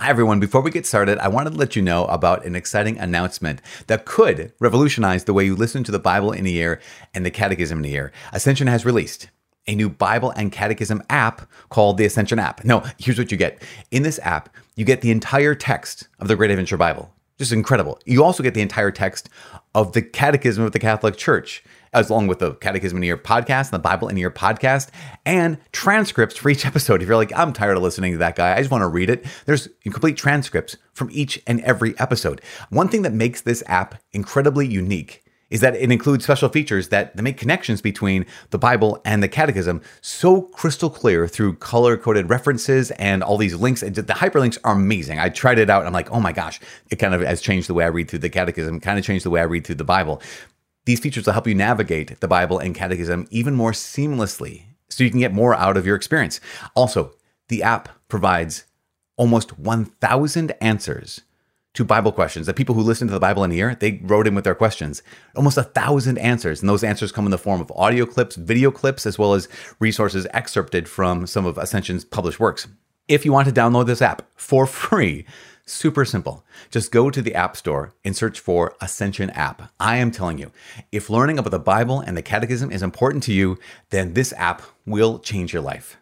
Hi, everyone. Before we get started, I wanted to let you know about an exciting announcement that could revolutionize the way you listen to the Bible in a year and the Catechism in a year. Ascension has released a new Bible and Catechism app called the Ascension app. No, here's what you get. In this app, you get the entire text of the Great Adventure Bible. Just incredible. You also get the entire text of the Catechism of the Catholic Church as long with the Catechism in Your podcast and the Bible in Your podcast and transcripts for each episode. If you're like, I'm tired of listening to that guy, I just want to read it, there's complete transcripts from each and every episode. One thing that makes this app incredibly unique is that it includes special features that, make connections between the Bible and the Catechism so crystal clear through color coded references and all these links. The hyperlinks are amazing. I tried it out and I'm like, oh my gosh, it kind of has changed the way I read through the Catechism, kind of changed the way I read through the Bible. These features will help you navigate the Bible and Catechism even more seamlessly so you can get more out of your experience. Also, the app provides almost 1,000 answers to Bible questions The people who listen to the Bible in a year, they wrote in with their questions. Almost a thousand answers. And those answers come in the form of audio clips, video clips, as well as resources excerpted from some of Ascension's published works. If you want to download this app for free, Super simple. Just go to the App Store and search for Ascension app. I am telling you, if learning about the Bible and the Catechism is important to you, then this app will change your life.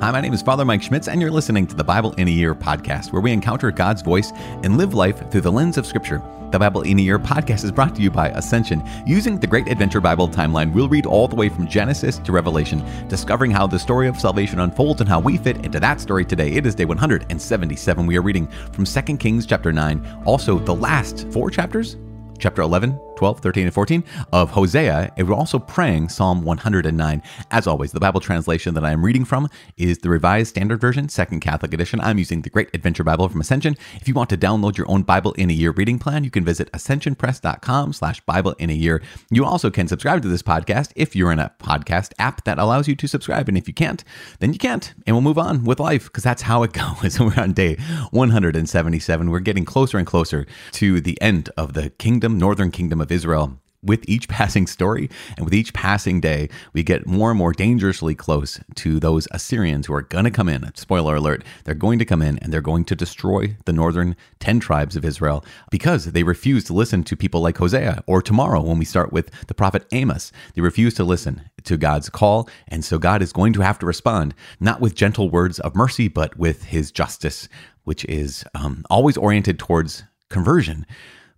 Hi, my name is Father Mike Schmitz, and you're listening to the Bible in a Year podcast, where we encounter God's voice and live life through the lens of Scripture. The Bible in a Year podcast is brought to you by Ascension. Using the Great Adventure Bible timeline, we'll read all the way from Genesis to Revelation, discovering how the story of salvation unfolds and how we fit into that story today. It is day 177. We are reading from 2 Kings chapter 9, also the last four chapters chapter 11, 12, 13, and 14 of Hosea, and we're also praying Psalm 109. As always, the Bible translation that I am reading from is the Revised Standard Version, Second Catholic Edition. I'm using the Great Adventure Bible from Ascension. If you want to download your own Bible in a Year reading plan, you can visit ascensionpress.com slash Bible in a Year. You also can subscribe to this podcast if you're in a podcast app that allows you to subscribe. And if you can't, then you can't. And we'll move on with life because that's how it goes. we're on day 177. We're getting closer and closer to the end of the kingdom kingdom, northern kingdom of Israel. With each passing story and with each passing day, we get more and more dangerously close to those Assyrians who are going to come in. Spoiler alert, they're going to come in and they're going to destroy the northern 10 tribes of Israel because they refuse to listen to people like Hosea. Or tomorrow, when we start with the prophet Amos, they refuse to listen to God's call. And so God is going to have to respond, not with gentle words of mercy, but with his justice, which is um, always oriented towards conversion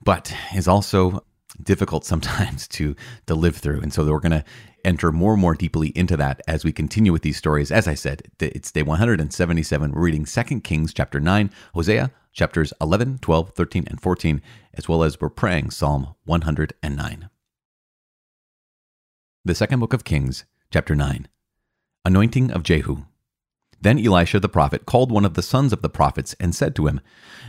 but is also difficult sometimes to to live through. And so we're going to enter more and more deeply into that as we continue with these stories. As I said, it's day 177. We're reading 2 Kings chapter 9, Hosea chapters 11, 12, 13, and 14, as well as we're praying Psalm 109. The second book of Kings, chapter 9. Anointing of Jehu. Then Elisha the prophet called one of the sons of the prophets and said to him,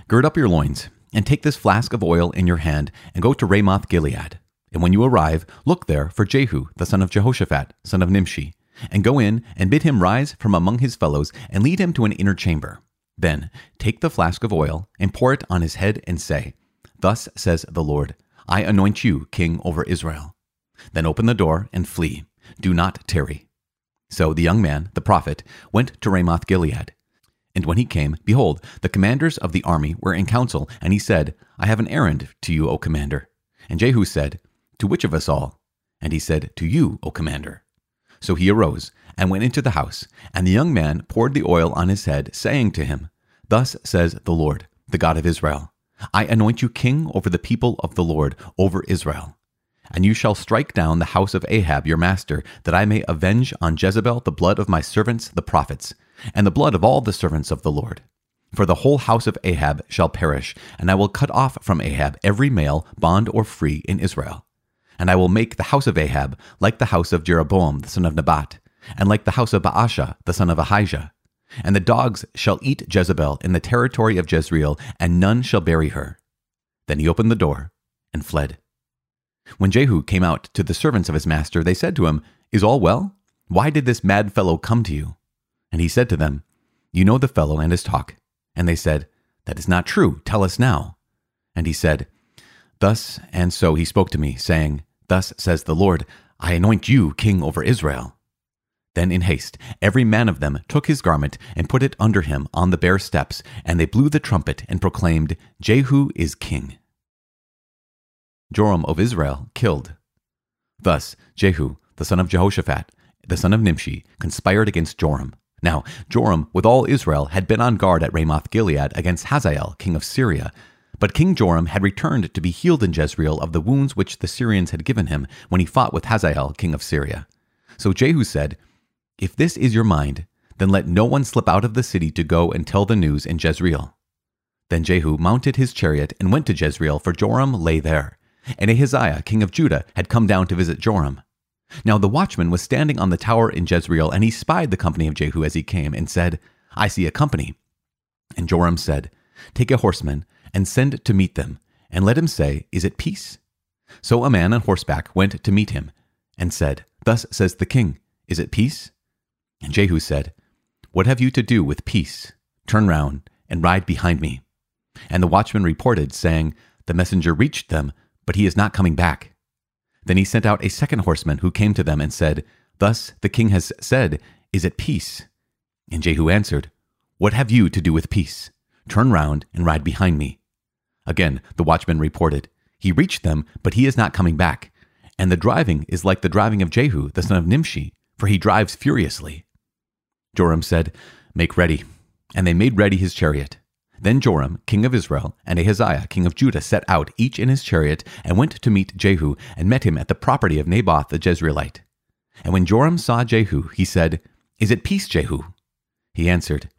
Gird up your loins and take this flask of oil in your hand and go to Ramoth Gilead. And when you arrive, look there for Jehu, the son of Jehoshaphat, son of Nimshi, and go in and bid him rise from among his fellows and lead him to an inner chamber. Then take the flask of oil and pour it on his head and say, Thus says the Lord, I anoint you king over Israel. Then open the door and flee. Do not tarry. So the young man, the prophet, went to Ramoth Gilead. And when he came, behold, the commanders of the army were in council, and he said, I have an errand to you, O commander. And Jehu said, To which of us all? And he said, To you, O commander. So he arose and went into the house, and the young man poured the oil on his head, saying to him, Thus says the Lord, the God of Israel, I anoint you king over the people of the Lord, over Israel. And you shall strike down the house of Ahab your master, that I may avenge on Jezebel the blood of my servants the prophets, and the blood of all the servants of the Lord. For the whole house of Ahab shall perish, and I will cut off from Ahab every male, bond or free, in Israel. And I will make the house of Ahab like the house of Jeroboam the son of Nebat, and like the house of Baasha the son of Ahijah. And the dogs shall eat Jezebel in the territory of Jezreel, and none shall bury her. Then he opened the door and fled. When Jehu came out to the servants of his master, they said to him, Is all well? Why did this mad fellow come to you? And he said to them, You know the fellow and his talk. And they said, That is not true. Tell us now. And he said, Thus and so he spoke to me, saying, Thus says the Lord, I anoint you king over Israel. Then in haste, every man of them took his garment and put it under him on the bare steps, and they blew the trumpet and proclaimed, Jehu is king. Joram of Israel killed. Thus Jehu, the son of Jehoshaphat, the son of Nimshi, conspired against Joram. Now, Joram, with all Israel, had been on guard at Ramoth Gilead against Hazael, king of Syria. But King Joram had returned to be healed in Jezreel of the wounds which the Syrians had given him when he fought with Hazael, king of Syria. So Jehu said, if this is your mind, then let no one slip out of the city to go and tell the news in Jezreel. Then Jehu mounted his chariot and went to Jezreel, for Joram lay there. And Ahaziah, king of Judah, had come down to visit Joram. Now the watchman was standing on the tower in Jezreel, and he spied the company of Jehu as he came, and said, I see a company. And Joram said, Take a horseman, and send to meet them, and let him say, Is it peace? So a man on horseback went to meet him, and said, Thus says the king, Is it peace? And Jehu said, What have you to do with peace? Turn round and ride behind me. And the watchman reported, saying, The messenger reached them, but he is not coming back. Then he sent out a second horseman who came to them and said, Thus the king has said, Is it peace? And Jehu answered, What have you to do with peace? Turn round and ride behind me. Again the watchman reported, He reached them, but he is not coming back. And the driving is like the driving of Jehu, the son of Nimshi, for he drives furiously. Joram said, Make ready. And they made ready his chariot. Then Joram, king of Israel, and Ahaziah, king of Judah, set out, each in his chariot, and went to meet Jehu, and met him at the property of Naboth the Jezreelite. And when Joram saw Jehu, he said, Is it peace, Jehu? He answered,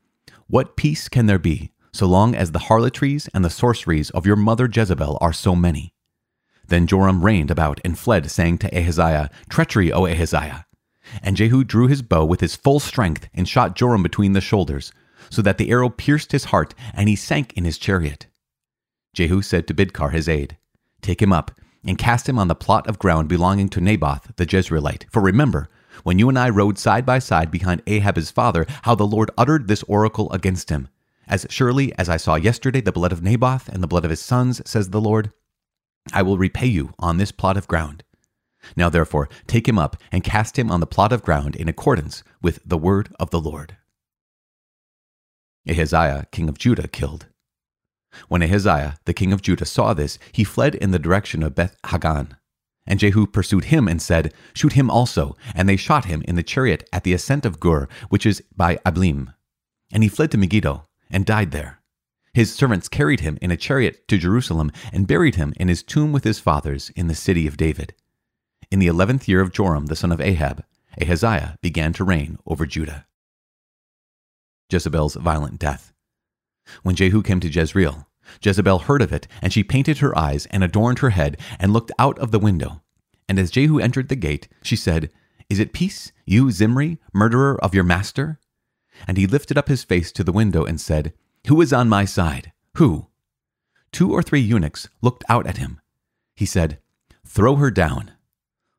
What peace can there be, so long as the harlotries and the sorceries of your mother Jezebel are so many? Then Joram reined about and fled, saying to Ahaziah, Treachery, O Ahaziah! And Jehu drew his bow with his full strength and shot Joram between the shoulders, so that the arrow pierced his heart, and he sank in his chariot. Jehu said to Bidkar his aide, Take him up, and cast him on the plot of ground belonging to Naboth the Jezreelite. For remember, when you and I rode side by side behind Ahab his father, how the Lord uttered this oracle against him. As surely as I saw yesterday the blood of Naboth and the blood of his sons, says the Lord, I will repay you on this plot of ground. Now therefore, take him up and cast him on the plot of ground in accordance with the word of the Lord. Ahaziah, king of Judah, killed. When Ahaziah, the king of Judah, saw this, he fled in the direction of Beth Haggan. And Jehu pursued him and said, Shoot him also. And they shot him in the chariot at the ascent of Gur, which is by Ibleam. And he fled to Megiddo and died there. His servants carried him in a chariot to Jerusalem and buried him in his tomb with his fathers in the city of David. In the eleventh year of Joram the son of Ahab, Ahaziah began to reign over Judah. Jezebel's violent death. When Jehu came to Jezreel, Jezebel heard of it, and she painted her eyes and adorned her head and looked out of the window. And as Jehu entered the gate, she said, Is it peace, you Zimri, murderer of your master? And he lifted up his face to the window and said, Who is on my side? Who? Two or three eunuchs looked out at him. He said, Throw her down.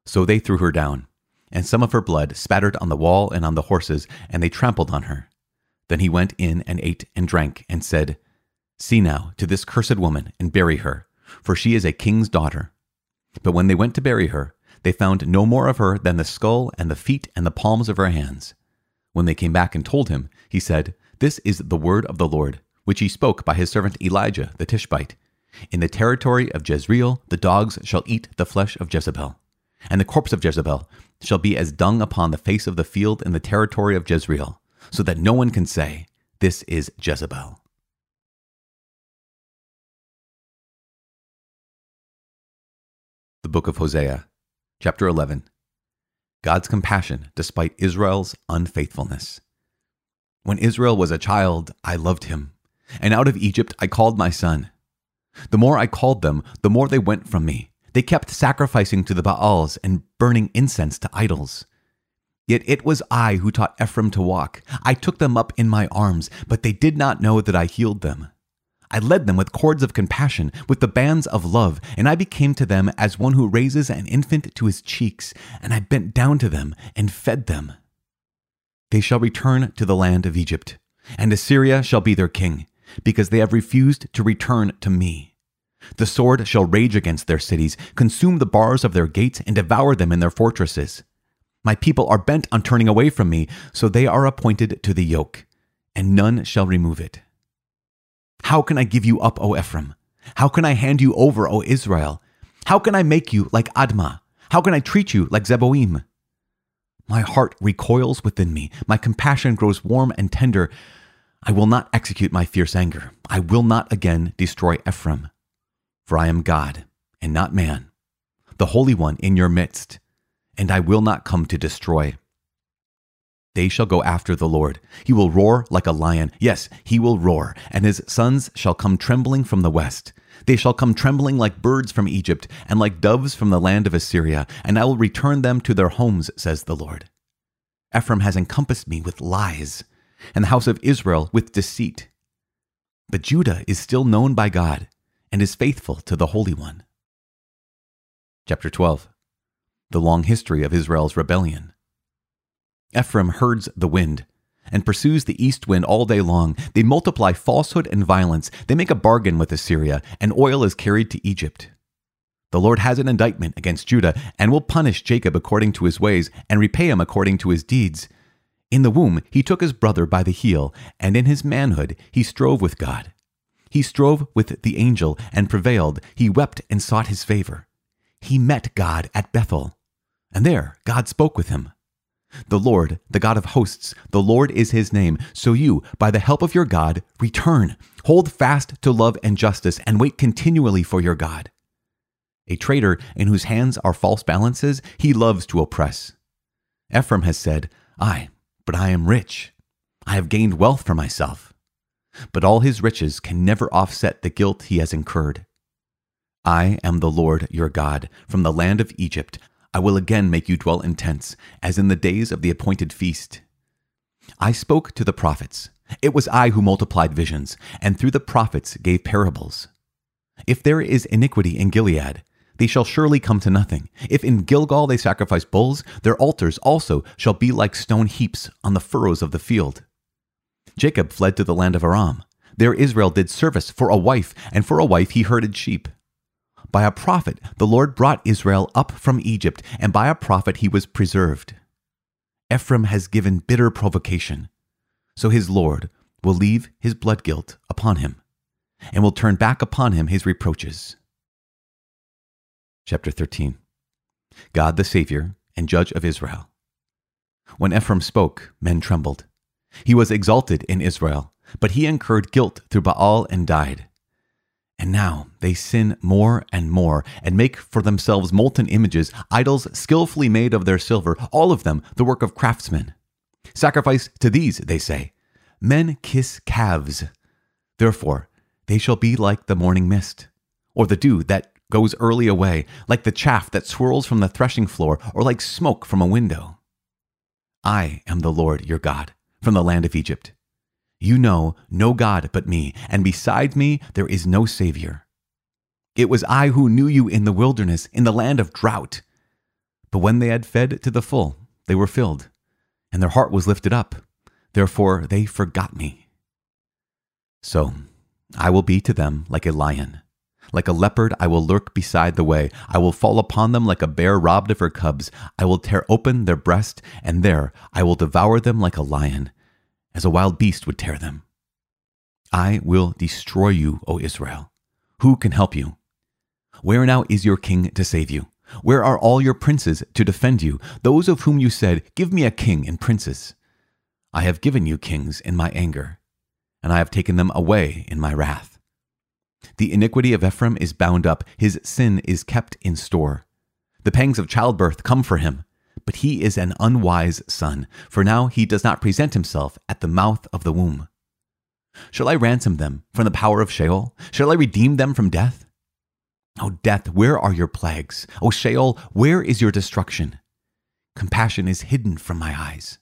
So they threw her down, and some of her blood spattered on the wall and on the horses, and they trampled on her. Then he went in and ate and drank, and said, See now to this cursed woman, and bury her, for she is a king's daughter. But when they went to bury her, they found no more of her than the skull and the feet and the palms of her hands. When they came back and told him, he said, This is the word of the Lord, which he spoke by his servant Elijah the Tishbite. In the territory of Jezreel the dogs shall eat the flesh of Jezebel and the corpse of Jezebel shall be as dung upon the face of the field in the territory of Jezreel, so that no one can say, This is Jezebel. The Book of Hosea, chapter 11 God's compassion despite Israel's unfaithfulness. When Israel was a child, I loved him, and out of Egypt I called my son. The more I called them, the more they went from me. They kept sacrificing to the Baals and burning incense to idols. Yet it was I who taught Ephraim to walk. I took them up in my arms, but they did not know that I healed them. I led them with cords of compassion, with the bands of love, and I became to them as one who raises an infant to his cheeks, and I bent down to them and fed them. They shall return to the land of Egypt, and Assyria shall be their king, because they have refused to return to me. The sword shall rage against their cities, consume the bars of their gates, and devour them in their fortresses. My people are bent on turning away from me, so they are appointed to the yoke, and none shall remove it. How can I give you up, O Ephraim? How can I hand you over, O Israel? How can I make you like Admah? How can I treat you like Zeboim? My heart recoils within me. My compassion grows warm and tender. I will not execute my fierce anger. I will not again destroy Ephraim. For I am God, and not man, the Holy One in your midst, and I will not come to destroy. They shall go after the Lord. He will roar like a lion. Yes, he will roar, and his sons shall come trembling from the west. They shall come trembling like birds from Egypt, and like doves from the land of Assyria, and I will return them to their homes, says the Lord. Ephraim has encompassed me with lies, and the house of Israel with deceit. But Judah is still known by God and is faithful to the Holy One. Chapter 12 The long history of Israel's rebellion. Ephraim herds the wind and pursues the east wind all day long. They multiply falsehood and violence. They make a bargain with Assyria, and oil is carried to Egypt. The Lord has an indictment against Judah and will punish Jacob according to his ways and repay him according to his deeds. In the womb, he took his brother by the heel, and in his manhood, he strove with God. He strove with the angel and prevailed. He wept and sought his favor. He met God at Bethel, and there God spoke with him. The Lord, the God of hosts, the Lord is his name. So you, by the help of your God, return. Hold fast to love and justice, and wait continually for your God. A traitor in whose hands are false balances, he loves to oppress. Ephraim has said, Ay, but I am rich. I have gained wealth for myself. But all his riches can never offset the guilt he has incurred. I am the Lord your God, from the land of Egypt. I will again make you dwell in tents, as in the days of the appointed feast. I spoke to the prophets. It was I who multiplied visions, and through the prophets gave parables. If there is iniquity in Gilead, they shall surely come to nothing. If in Gilgal they sacrifice bulls, their altars also shall be like stone heaps on the furrows of the field. Jacob fled to the land of Aram. There Israel did service for a wife, and for a wife he herded sheep. By a prophet, the Lord brought Israel up from Egypt, and by a prophet he was preserved. Ephraim has given bitter provocation, so his Lord will leave his blood guilt upon him, and will turn back upon him his reproaches. Chapter 13 God the Savior and Judge of Israel. When Ephraim spoke, men trembled. He was exalted in Israel, but he incurred guilt through Baal and died. And now they sin more and more and make for themselves molten images, idols skillfully made of their silver, all of them the work of craftsmen. Sacrifice to these, they say. Men kiss calves. Therefore, they shall be like the morning mist, or the dew that goes early away, like the chaff that swirls from the threshing floor, or like smoke from a window. I am the Lord your God, from the land of Egypt. You know no God but me, and beside me there is no Savior. It was I who knew you in the wilderness, in the land of drought. But when they had fed to the full, they were filled, and their heart was lifted up. Therefore they forgot me. So I will be to them like a lion. Like a leopard, I will lurk beside the way. I will fall upon them like a bear robbed of her cubs. I will tear open their breast, and there I will devour them like a lion as a wild beast would tear them. I will destroy you, O Israel. Who can help you? Where now is your king to save you? Where are all your princes to defend you, those of whom you said, Give me a king and princes? I have given you kings in my anger, and I have taken them away in my wrath. The iniquity of Ephraim is bound up, his sin is kept in store. The pangs of childbirth come for him but he is an unwise son, for now he does not present himself at the mouth of the womb. Shall I ransom them from the power of Sheol? Shall I redeem them from death? O death, where are your plagues? O Sheol, where is your destruction? Compassion is hidden from my eyes.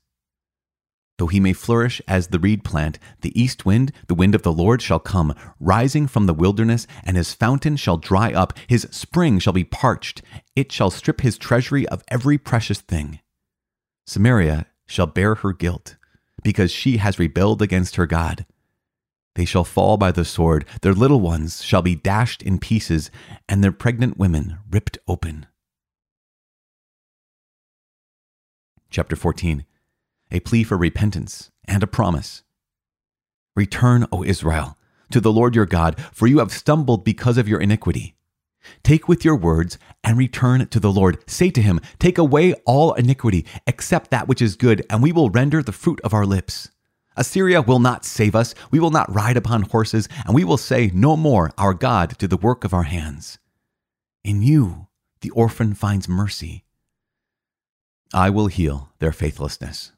Though he may flourish as the reed plant, the east wind, the wind of the Lord, shall come, rising from the wilderness, and his fountain shall dry up, his spring shall be parched, it shall strip his treasury of every precious thing. Samaria shall bear her guilt, because she has rebelled against her God. They shall fall by the sword, their little ones shall be dashed in pieces, and their pregnant women ripped open. chapter 14, a plea for repentance and a promise. Return, O Israel, to the Lord your God, for you have stumbled because of your iniquity. Take with your words and return to the Lord. Say to him, Take away all iniquity, except that which is good, and we will render the fruit of our lips. Assyria will not save us. We will not ride upon horses, and we will say no more, Our God, to the work of our hands. In you, the orphan finds mercy. I will heal their faithlessness.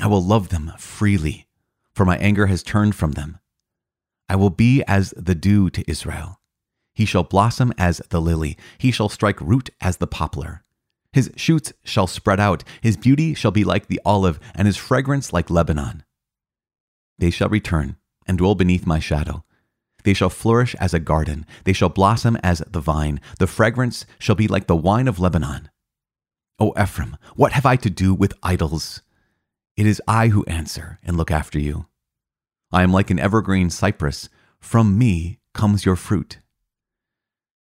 I will love them freely, for my anger has turned from them. I will be as the dew to Israel. He shall blossom as the lily, he shall strike root as the poplar. His shoots shall spread out, his beauty shall be like the olive, and his fragrance like Lebanon. They shall return and dwell beneath my shadow. They shall flourish as a garden, they shall blossom as the vine, the fragrance shall be like the wine of Lebanon. O Ephraim, what have I to do with idols? It is I who answer and look after you. I am like an evergreen cypress. From me comes your fruit.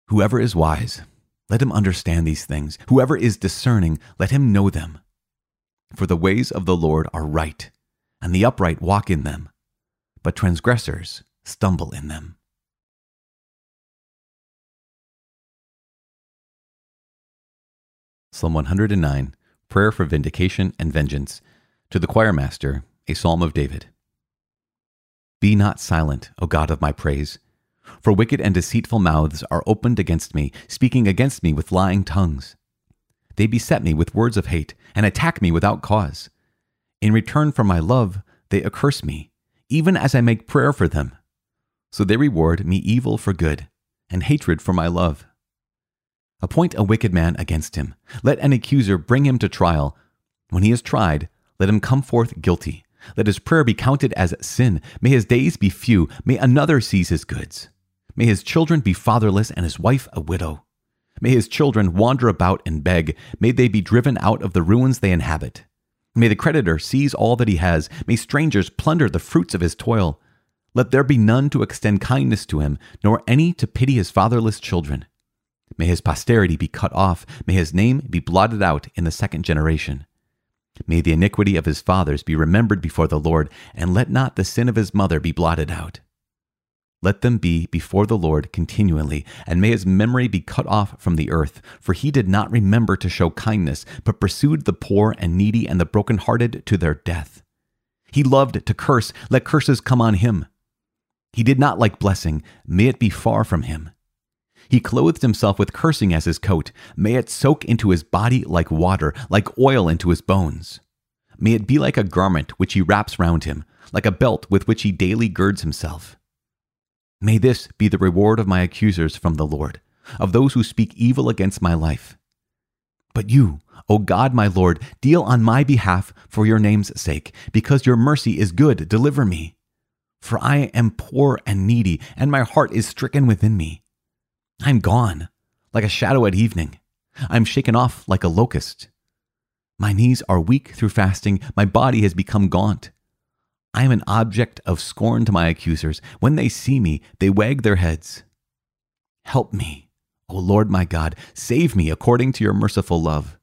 Whoever is wise, let him understand these things. Whoever is discerning, let him know them. For the ways of the Lord are right, and the upright walk in them, but transgressors stumble in them. Psalm 109 Prayer for Vindication and Vengeance. To the choir master, a psalm of David. Be not silent, O God of my praise. For wicked and deceitful mouths are opened against me, speaking against me with lying tongues. They beset me with words of hate, and attack me without cause. In return for my love, they accurse me, even as I make prayer for them. So they reward me evil for good, and hatred for my love. Appoint a wicked man against him. Let an accuser bring him to trial. When he is tried, let him come forth guilty. Let his prayer be counted as sin. May his days be few. May another seize his goods. May his children be fatherless and his wife a widow. May his children wander about and beg. May they be driven out of the ruins they inhabit. May the creditor seize all that he has. May strangers plunder the fruits of his toil. Let there be none to extend kindness to him, nor any to pity his fatherless children. May his posterity be cut off. May his name be blotted out in the second generation. May the iniquity of his fathers be remembered before the Lord, and let not the sin of his mother be blotted out. Let them be before the Lord continually, and may his memory be cut off from the earth. For he did not remember to show kindness, but pursued the poor and needy and the brokenhearted to their death. He loved to curse, let curses come on him. He did not like blessing, may it be far from him. He clothed himself with cursing as his coat. May it soak into his body like water, like oil into his bones. May it be like a garment which he wraps round him, like a belt with which he daily girds himself. May this be the reward of my accusers from the Lord, of those who speak evil against my life. But you, O God my Lord, deal on my behalf for your name's sake, because your mercy is good, deliver me. For I am poor and needy, and my heart is stricken within me. I'm gone, like a shadow at evening. I'm shaken off like a locust. My knees are weak through fasting. My body has become gaunt. I am an object of scorn to my accusers. When they see me, they wag their heads. Help me, O Lord my God. Save me according to your merciful love.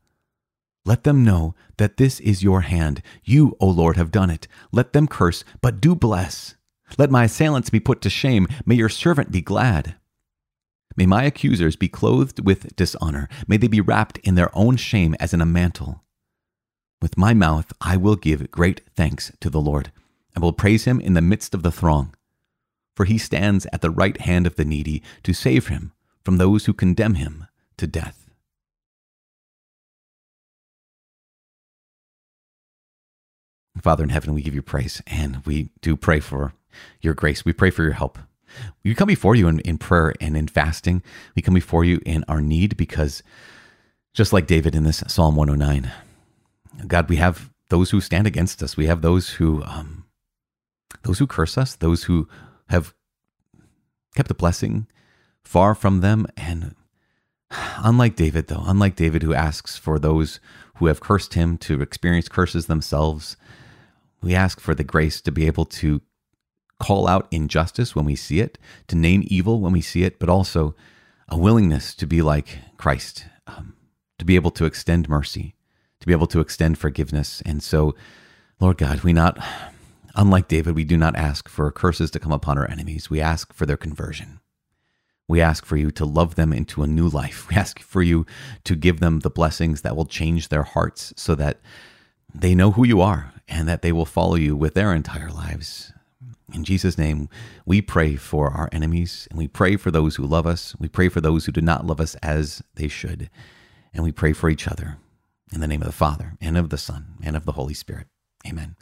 Let them know that this is your hand. You, O Lord, have done it. Let them curse, but do bless. Let my assailants be put to shame. May your servant be glad. May my accusers be clothed with dishonor. May they be wrapped in their own shame as in a mantle. With my mouth I will give great thanks to the Lord. I will praise him in the midst of the throng. For he stands at the right hand of the needy to save him from those who condemn him to death. Father in heaven, we give you praise and we do pray for your grace. We pray for your help. We come before you in, in prayer and in fasting. We come before you in our need because, just like David in this Psalm 109, God, we have those who stand against us. We have those who, um, those who curse us, those who have kept the blessing far from them. And unlike David, though, unlike David who asks for those who have cursed him to experience curses themselves, we ask for the grace to be able to call out injustice when we see it, to name evil when we see it, but also a willingness to be like Christ, um, to be able to extend mercy, to be able to extend forgiveness. And so, Lord God, we not, unlike David, we do not ask for curses to come upon our enemies. We ask for their conversion. We ask for you to love them into a new life. We ask for you to give them the blessings that will change their hearts so that they know who you are and that they will follow you with their entire lives. In Jesus' name, we pray for our enemies and we pray for those who love us. We pray for those who do not love us as they should. And we pray for each other in the name of the Father and of the Son and of the Holy Spirit. Amen.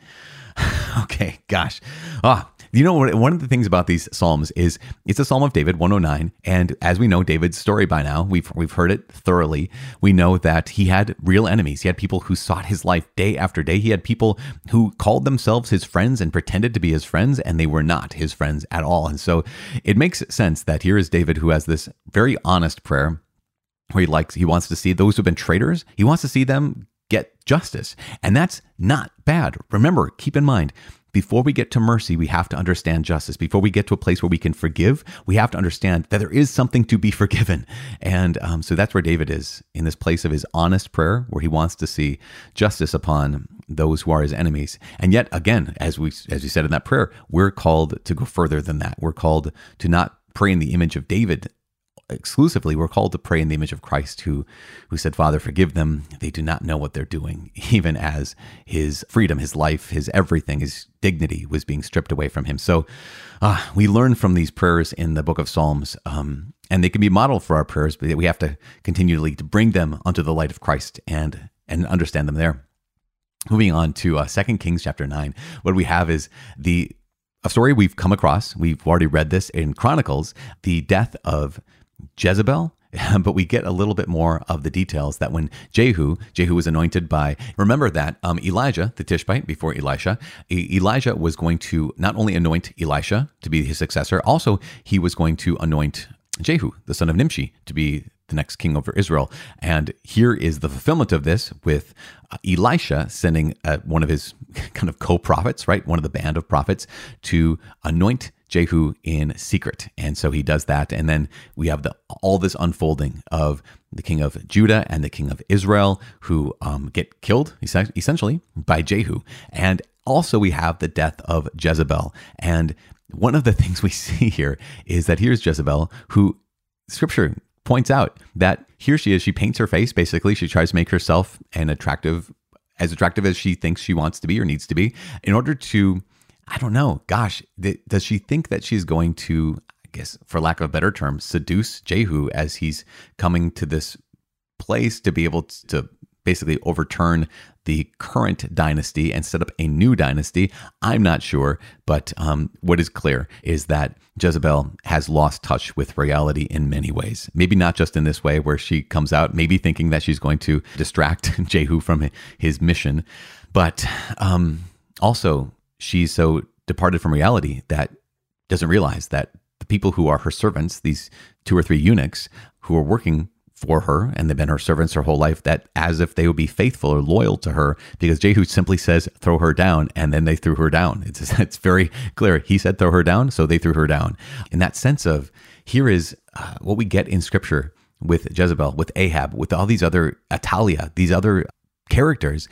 okay, gosh. Ah, you know what? One of the things about these psalms is it's a Psalm of David, 109, and as we know David's story by now, we've we've heard it thoroughly. We know that he had real enemies. He had people who sought his life day after day. He had people who called themselves his friends and pretended to be his friends, and they were not his friends at all. And so it makes sense that here is David who has this very honest prayer where he likes he wants to see those who've been traitors. He wants to see them get justice. And that's not bad. Remember, keep in mind, before we get to mercy, we have to understand justice. Before we get to a place where we can forgive, we have to understand that there is something to be forgiven. And um, so that's where David is in this place of his honest prayer, where he wants to see justice upon those who are his enemies. And yet, again, as we as you said in that prayer, we're called to go further than that. We're called to not pray in the image of David exclusively we're called to pray in the image of Christ who who said father forgive them. They do not know what they're doing. Even as his freedom his life his everything his dignity was being stripped away from him. So uh, we learn from these prayers in the book of Psalms um, and they can be modeled for our prayers but we have to continually to bring them unto the light of Christ and and understand them there. Moving on to uh, 2 Kings chapter 9 what we have is the a story we've come across. We've already read this in Chronicles the death of Jezebel, but we get a little bit more of the details that when Jehu, Jehu was anointed by, remember that um, Elijah, the Tishbite before Elisha, Elijah was going to not only anoint Elisha to be his successor, also he was going to anoint Jehu, the son of Nimshi, to be the next king over Israel. And here is the fulfillment of this with uh, Elisha sending uh, one of his kind of co prophets, right? One of the band of prophets to anoint Jehu in secret. And so he does that. And then we have the all this unfolding of the king of Judah and the king of Israel who um, get killed essentially by Jehu. And also we have the death of Jezebel. And one of the things we see here is that here's Jezebel who scripture points out that here she is. She paints her face. Basically, she tries to make herself an attractive, as attractive as she thinks she wants to be or needs to be in order to I don't know. Gosh, th- does she think that she's going to, I guess, for lack of a better term, seduce Jehu as he's coming to this place to be able to basically overturn the current dynasty and set up a new dynasty. I'm not sure, but um, what is clear is that Jezebel has lost touch with reality in many ways. Maybe not just in this way, where she comes out, maybe thinking that she's going to distract Jehu from his mission, but um, also she's so departed from reality that doesn't realize that the people who are her servants, these two or three eunuchs who are working for her and they've been her servants her whole life, that as if they would be faithful or loyal to her, because Jehu simply says, throw her down, and then they threw her down. It's, it's very clear. He said, throw her down, so they threw her down. In that sense of, here is uh, what we get in scripture with Jezebel, with Ahab, with all these other Athaliah these other characters,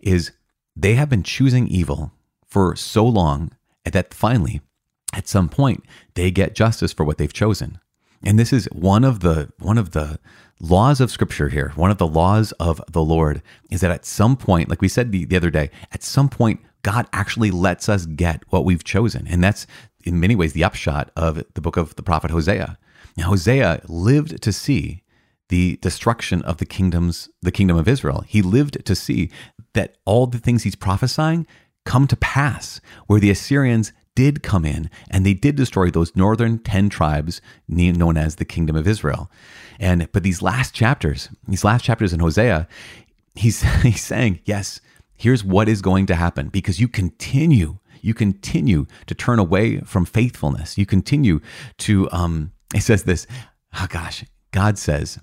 is they have been choosing evil for so long that finally, at some point, they get justice for what they've chosen. And this is one of the one of the laws of scripture here, one of the laws of the Lord is that at some point, like we said the, the other day, at some point, God actually lets us get what we've chosen. And that's in many ways the upshot of the book of the prophet Hosea. Now, Hosea lived to see the destruction of the kingdoms, the kingdom of Israel. He lived to see that all the things he's prophesying come to pass, where the Assyrians did come in and they did destroy those northern 10 tribes known as the kingdom of Israel. And but these last chapters, these last chapters in Hosea, he's he's saying, yes, here's what is going to happen because you continue you continue to turn away from faithfulness. You continue to um he says this, oh gosh, God says,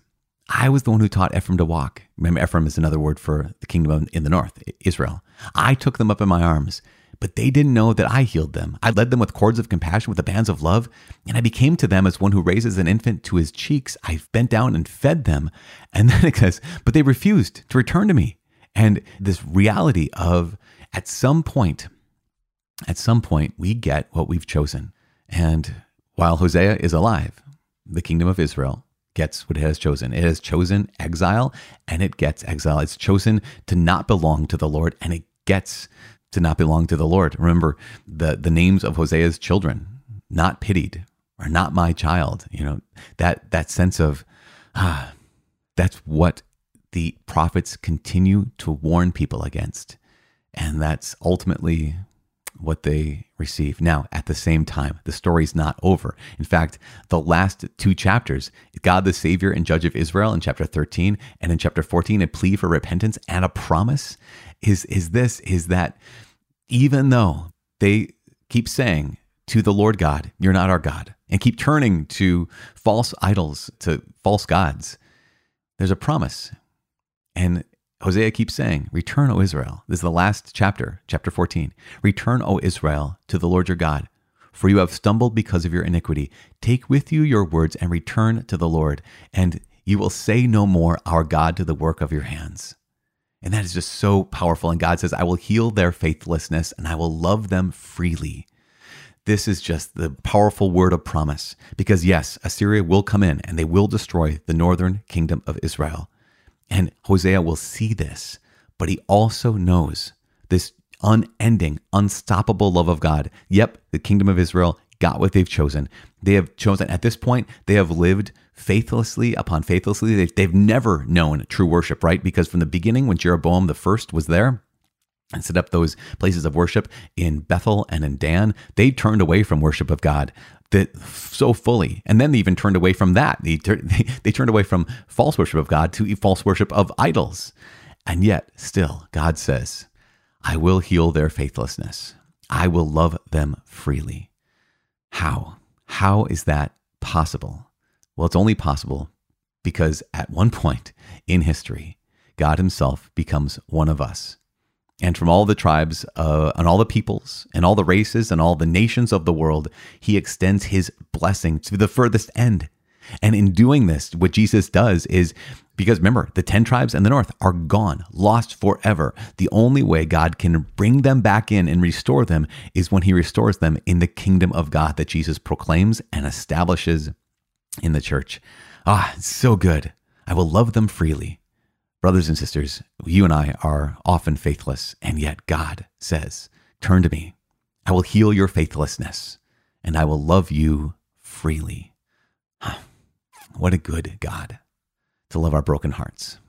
I was the one who taught Ephraim to walk. Remember, Ephraim is another word for the kingdom in the north, Israel. I took them up in my arms, but they didn't know that I healed them. I led them with cords of compassion, with the bands of love, and I became to them as one who raises an infant to his cheeks. I bent down and fed them. And then it says, but they refused to return to me. And this reality of at some point, at some point, we get what we've chosen. And while Hosea is alive, the kingdom of Israel gets what it has chosen. It has chosen exile and it gets exile. It's chosen to not belong to the Lord and it gets to not belong to the Lord. Remember the, the names of Hosea's children, not pitied or not my child. You know, that, that sense of, ah, that's what the prophets continue to warn people against. And that's ultimately what they receive. Now, at the same time, the story's not over. In fact, the last two chapters, God the Savior and Judge of Israel in chapter 13 and in chapter 14, a plea for repentance and a promise is, is this, is that even though they keep saying to the Lord God, you're not our God, and keep turning to false idols, to false gods, there's a promise. And Hosea keeps saying, Return, O Israel. This is the last chapter, chapter 14. Return, O Israel, to the Lord your God, for you have stumbled because of your iniquity. Take with you your words and return to the Lord, and you will say no more, Our God, to the work of your hands. And that is just so powerful. And God says, I will heal their faithlessness and I will love them freely. This is just the powerful word of promise. Because yes, Assyria will come in and they will destroy the northern kingdom of Israel. And Hosea will see this, but he also knows this unending, unstoppable love of God. Yep, the kingdom of Israel got what they've chosen. They have chosen, at this point, they have lived faithlessly upon faithlessly. They've, they've never known true worship, right? Because from the beginning, when Jeroboam the first was there, and set up those places of worship in Bethel and in Dan, they turned away from worship of God that so fully. And then they even turned away from that. They, they, they turned away from false worship of God to false worship of idols. And yet, still, God says, I will heal their faithlessness. I will love them freely. How? How is that possible? Well, it's only possible because at one point in history, God Himself becomes one of us and from all the tribes uh, and all the peoples and all the races and all the nations of the world, he extends his blessing to the furthest end. And in doing this, what Jesus does is because remember, the 10 tribes in the north are gone, lost forever. The only way God can bring them back in and restore them is when he restores them in the kingdom of God that Jesus proclaims and establishes in the church. Ah, it's so good. I will love them freely. Brothers and sisters, you and I are often faithless, and yet God says, Turn to me. I will heal your faithlessness, and I will love you freely. What a good God to love our broken hearts.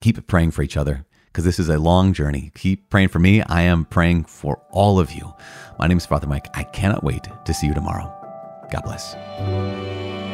Keep praying for each other because this is a long journey. Keep praying for me. I am praying for all of you. My name is Father Mike. I cannot wait to see you tomorrow. God bless.